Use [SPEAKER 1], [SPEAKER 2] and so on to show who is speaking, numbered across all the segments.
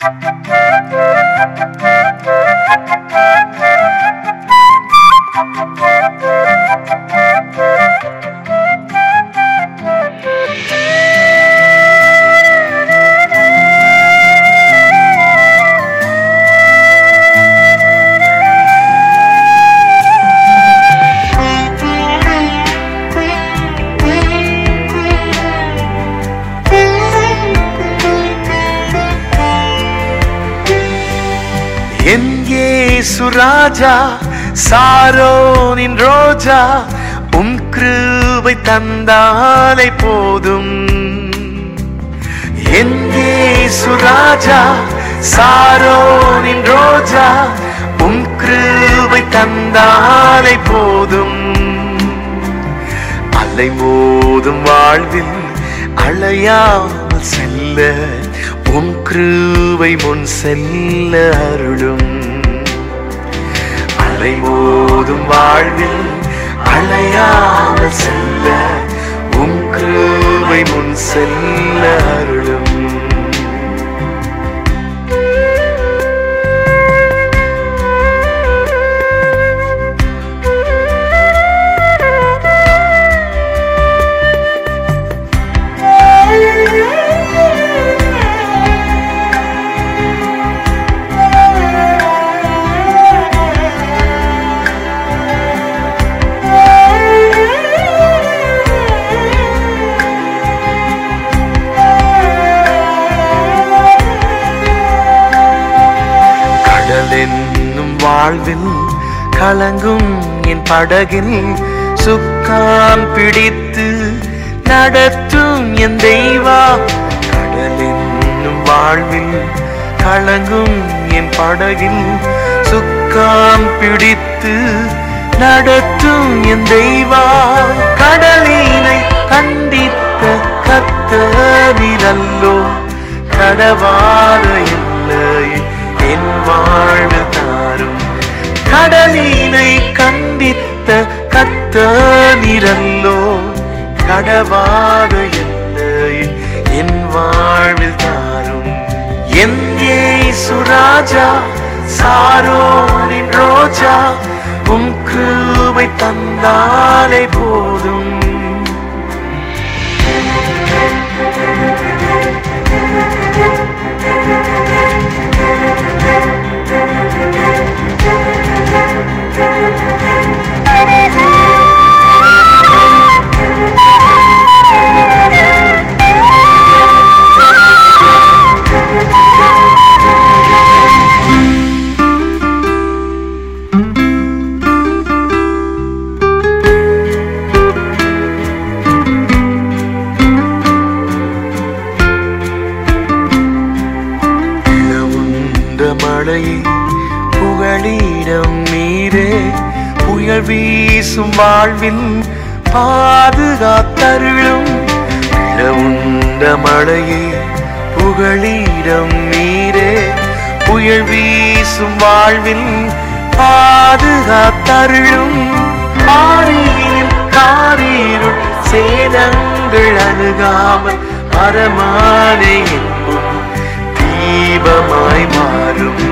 [SPEAKER 1] Thank you. சுராஜா சாரோனின் ரோஜா உம் கிருபை தந்தாலை போதும். என் எங்கே சுராஜா சாரோனின் ரோஜா உம் கிருபை தந்தாலை போதும். அலை போதும் வாழ்வில் அழையாமல் செல்ல உன் கிருவை முன் செல்ல அருளும். அலை மோதும் வாழ்வில் அலையாமல் செல்ல உன் கிருபை முன் செல்ல அருள் வாழ்வில் கலங்கும் என் படகில் சுக்கான் பிடித்து நடத்தும் என் தெய்வா. கடல் வாழ்வில் கலங்கும் என் படகில் சுக்கான் பிடித்து நடத்தும் என் தெய்வா. கடலினை கண்டித்த கத்தரிலல்லோ கடவாத இல்லை என் வாழ்வு கத்த நிரல்லோ கடவாத என் வாழ்வில் தாரும். எங்கே சுராஜா சாரோனின் ரோஜா உம் கிருபை தந்தாலே போதும். இளவுண்ட மழையே புகழிடம் நீரே புயல் வீசும் வாழ்வில் பாதுகாத்தருளும். உண்ட மழையே புகழிடம் நீரே புயல் வீசும் வாழ்வில் பாதுகாத்தருளும். ஆரியில் காரீருள் சேதங்கள் அணுகாமல் மரமானே என்பும் தீபமாய் மாறும்.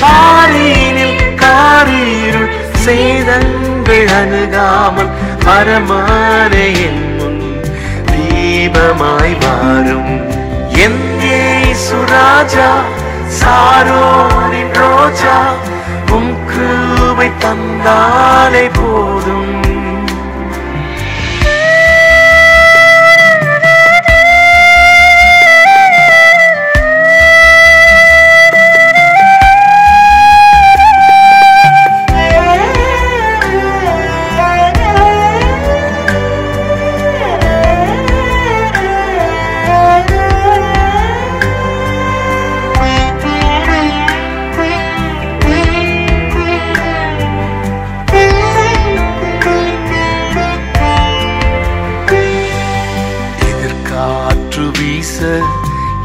[SPEAKER 1] பாரினில் காரீருள் சேதங்கள் அணுகாமல் மரமான என் முன் தீபமாய் மாறும். எங்கே சுராஜா சாரோனின் ரோஜா உம் கிருபை தந்தாலே போதும்.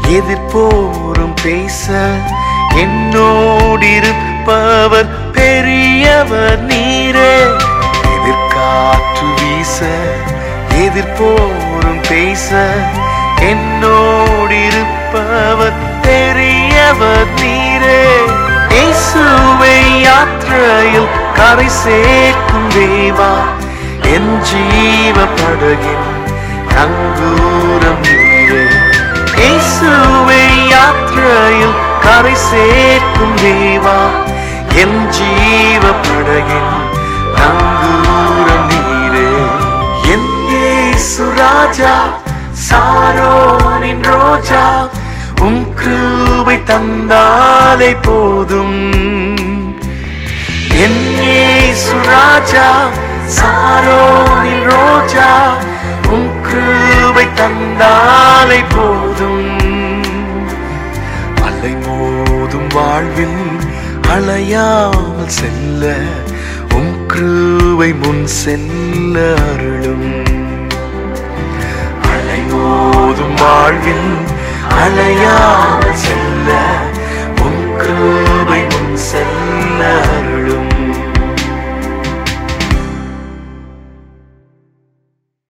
[SPEAKER 1] எதிர்போரும் பேச. என்னோடிருப்பவர் பெரியவர் நீரே. எதிர்காற்று வீச. எதிர்போரும் பேச. என்னோடிருப்பவர் பெரியவர் நீரே. இயேசுவை யாத்திரையில் கரை சேர்க்கும் தேவா. என் ஜீவ படகின் நங்கூரம் நீ கரை சேர்க்கும் தேவா என் ஜீவ படகின் நங்கூர நீரே. என் சுராஜா சாரோனின் ரோஜா உம் கிருபை தந்தாலே போதும். என்னே சுராஜா சாரோனின் ரோஜா உம் கிருபை தந்தாலே போதும். வாழ்வில் அலையாமல் செல்ல உம் கிருவை முன் செல்ல அருளும். அலைமோதும் வாழ்வில் அலையாமல் செல்ல உம் கிருவை